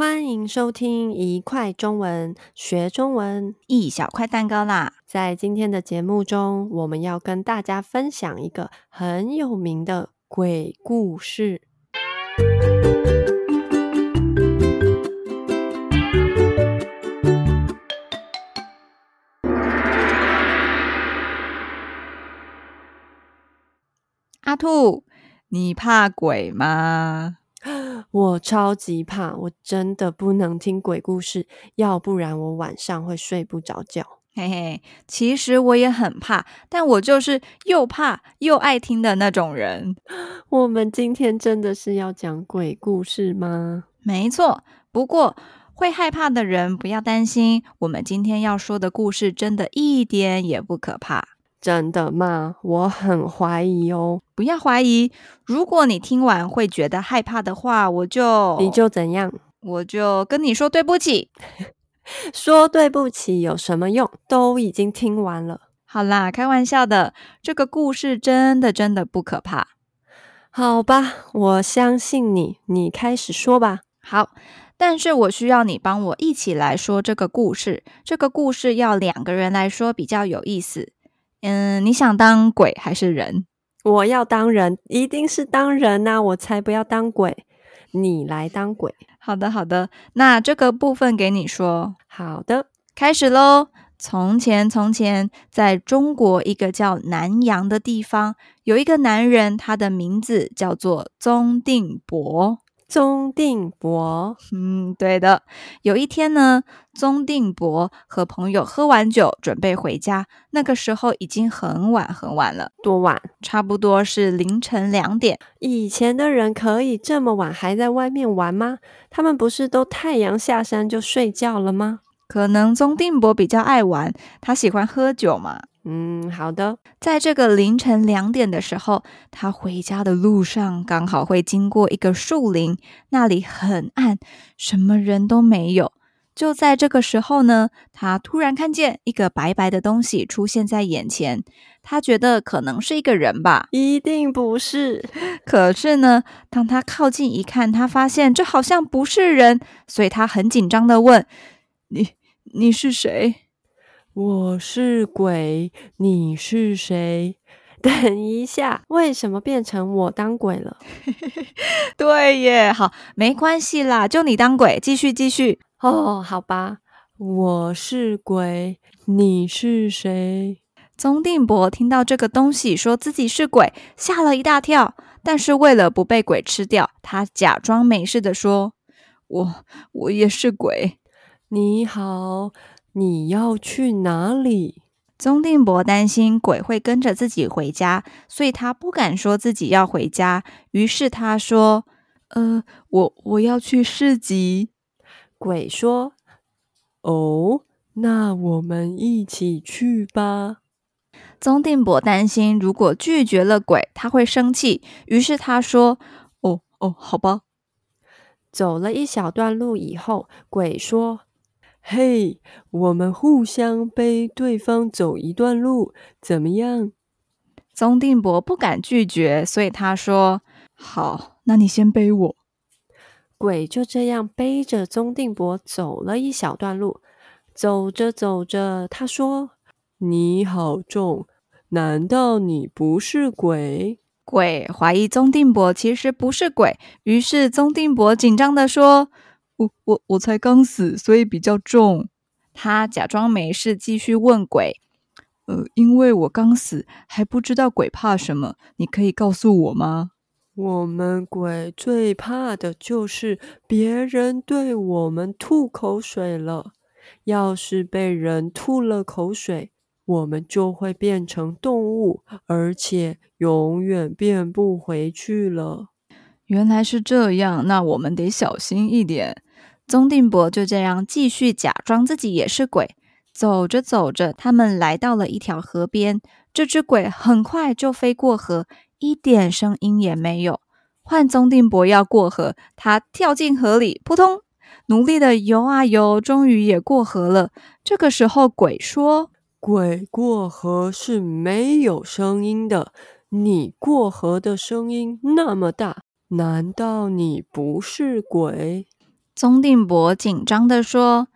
欢迎收听一块中文学中文，一小块蛋糕啦！在今天的节目中，我们要跟大家分享一个很有名的鬼故事。阿兔，你怕鬼吗？我超级怕，我真的不能听鬼故事，要不然我晚上会睡不着觉。嘿嘿，其实我也很怕，但我就是又怕又爱听的那种人。我们今天真的是要讲鬼故事吗？没错，不过会害怕的人不要担心，我们今天要说的故事真的一点也不可怕。真的吗？我很怀疑哦。不要怀疑，如果你听完会觉得害怕的话，我就你就怎样？我就跟你说对不起。说对不起有什么用？都已经听完了。好啦，开玩笑的。这个故事真的真的不可怕。好吧，我相信你。你开始说吧。好，但是我需要你帮我一起来说这个故事。这个故事要两个人来说比较有意思。嗯，你想当鬼还是人？我要当人，一定是当人呐！我才不要当鬼。你来当鬼。好的，好的。那这个部分给你说。好的，开始喽。从前，从前，在中国一个叫南阳的地方，有一个男人，他的名字叫做宗定伯。宗定伯，嗯，对的。有一天呢，宗定伯和朋友喝完酒，准备回家。那个时候已经很晚很晚了。多晚？差不多是凌晨两点。以前的人可以这么晚还在外面玩吗？他们不是都太阳下山就睡觉了吗？可能宗定伯比较爱玩，他喜欢喝酒嘛。嗯，好的。在这个凌晨两点的时候，他回家的路上刚好会经过一个树林，那里很暗，什么人都没有。就在这个时候呢，他突然看见一个白白的东西出现在眼前，他觉得可能是一个人吧？一定不是。可是呢，当他靠近一看，他发现这好像不是人，所以他很紧张的问：“你，你是谁？”我是鬼，你是谁？等一下，为什么变成我当鬼了？对耶，好，没关系啦，就你当鬼，继续继续。哦，好吧，我是鬼，你是谁？宗定伯听到这个东西说自己是鬼，吓了一大跳，但是为了不被鬼吃掉，他假装没事的说：“我我也是鬼。”你好。你要去哪里？宗定伯担心鬼会跟着自己回家，所以他不敢说自己要回家。于是他说：“呃，我我要去市集。”鬼说：“哦，那我们一起去吧。”宗定伯担心如果拒绝了鬼，他会生气。于是他说：“哦哦，好吧。”走了一小段路以后，鬼说。嘿，我们互相背对方走一段路，怎么样？宗定伯不敢拒绝，所以他说：“好，那你先背我。”鬼就这样背着宗定伯走了一小段路。走着走着，他说：“你好重，难道你不是鬼？”鬼怀疑宗定伯其实不是鬼，于是宗定伯紧张地说。我我我才刚死，所以比较重。他假装没事，继续问鬼：“呃，因为我刚死，还不知道鬼怕什么，你可以告诉我吗？”我们鬼最怕的就是别人对我们吐口水了。要是被人吐了口水，我们就会变成动物，而且永远变不回去了。原来是这样，那我们得小心一点。宗定伯就这样继续假装自己也是鬼，走着走着，他们来到了一条河边。这只鬼很快就飞过河，一点声音也没有。换宗定伯要过河，他跳进河里，扑通，努力的游啊游，终于也过河了。这个时候，鬼说：“鬼过河是没有声音的，你过河的声音那么大，难道你不是鬼？”宗定伯紧张地说：“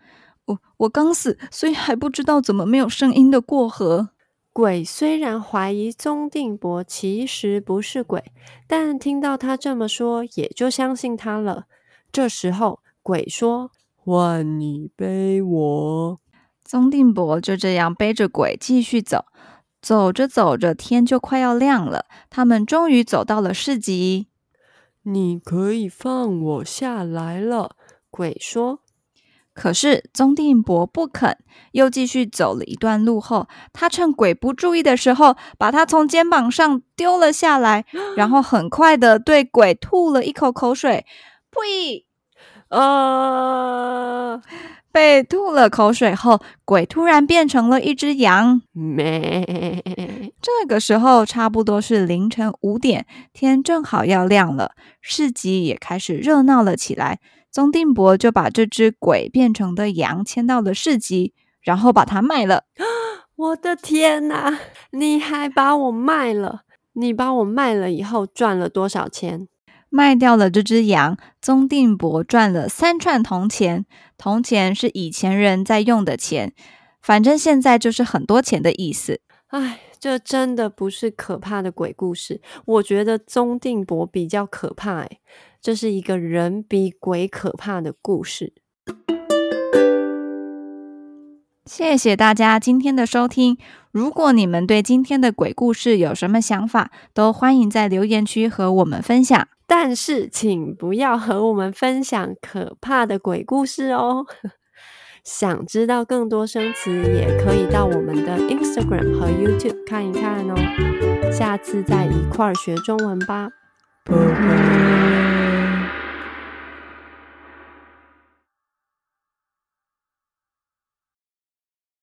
我我刚死，所以还不知道怎么没有声音的过河。”鬼虽然怀疑宗定伯其实不是鬼，但听到他这么说，也就相信他了。这时候，鬼说：“换你背我。”宗定伯就这样背着鬼继续走。走着走着，天就快要亮了。他们终于走到了市集。你可以放我下来了，鬼说。可是宗定伯不肯，又继续走了一段路后，他趁鬼不注意的时候，把他从肩膀上丢了下来，然后很快的对鬼吐了一口口水。呸！啊！被吐了口水后，鬼突然变成了一只羊。咩！这个时候差不多是凌晨五点，天正好要亮了，市集也开始热闹了起来。宗定伯就把这只鬼变成的羊牵到了市集，然后把它卖了。我的天哪！你还把我卖了？你把我卖了以后赚了多少钱？卖掉了这只羊，宗定伯赚了三串铜钱。铜钱是以前人在用的钱，反正现在就是很多钱的意思。哎，这真的不是可怕的鬼故事。我觉得宗定伯比较可怕，哎。这是一个人比鬼可怕的故事。谢谢大家今天的收听。如果你们对今天的鬼故事有什么想法，都欢迎在留言区和我们分享。但是，请不要和我们分享可怕的鬼故事哦。想知道更多生词，也可以到我们的 Instagram 和 YouTube 看一看哦。下次再一块儿学中文吧。